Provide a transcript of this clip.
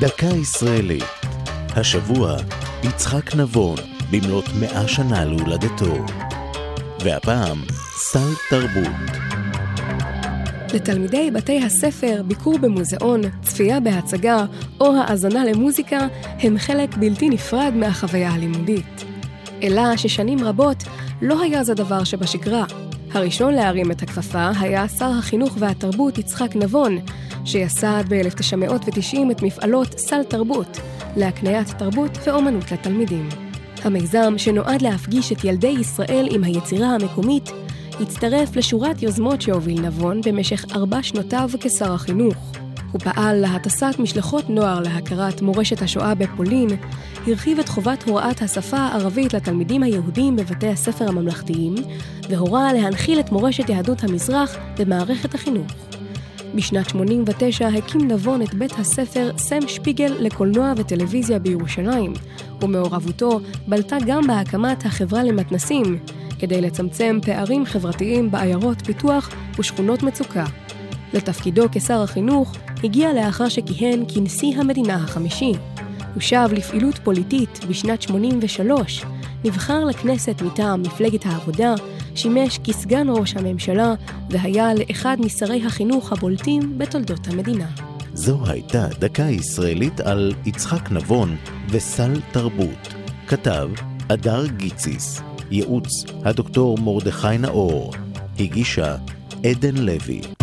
דקה ישראלית. השבוע, יצחק נבון, במלאת מאה שנה להולדתו. והפעם, סל תרבות. לתלמידי בתי הספר ביקור במוזיאון, צפייה בהצגה או האזנה למוזיקה הם חלק בלתי נפרד מהחוויה הלימודית. אלא ששנים רבות לא היה זה דבר שבשגרה. הראשון להרים את הכפפה היה שר החינוך והתרבות יצחק נבון, שיסד ב-1990 את מפעלות סל תרבות, להקניית תרבות ואומנות לתלמידים. המיזם, שנועד להפגיש את ילדי ישראל עם היצירה המקומית, הצטרף לשורת יוזמות שהוביל נבון במשך ארבע שנותיו כשר החינוך. הוא פעל להטסת משלחות נוער להכרת מורשת השואה בפולין, הרחיב את חובת הוראת השפה הערבית לתלמידים היהודים בבתי הספר הממלכתיים, והורה להנחיל את מורשת יהדות המזרח במערכת החינוך. בשנת 89 הקים נבון את בית הספר סם שפיגל לקולנוע וטלוויזיה בירושלים, ומעורבותו בלטה גם בהקמת החברה למתנסים, כדי לצמצם פערים חברתיים בעיירות פיתוח ושכונות מצוקה. לתפקידו כשר החינוך הגיע לאחר שכיהן כנשיא המדינה החמישי. הוא שב לפעילות פוליטית בשנת 83, נבחר לכנסת מטעם מפלגת העבודה, שימש כסגן ראש הממשלה והיה לאחד משרי החינוך הבולטים בתולדות המדינה. זו הייתה דקה ישראלית על יצחק נבון וסל תרבות. כתב אדר גיציס, ייעוץ הדוקטור מרדכי נאור, הגישה עדן לוי.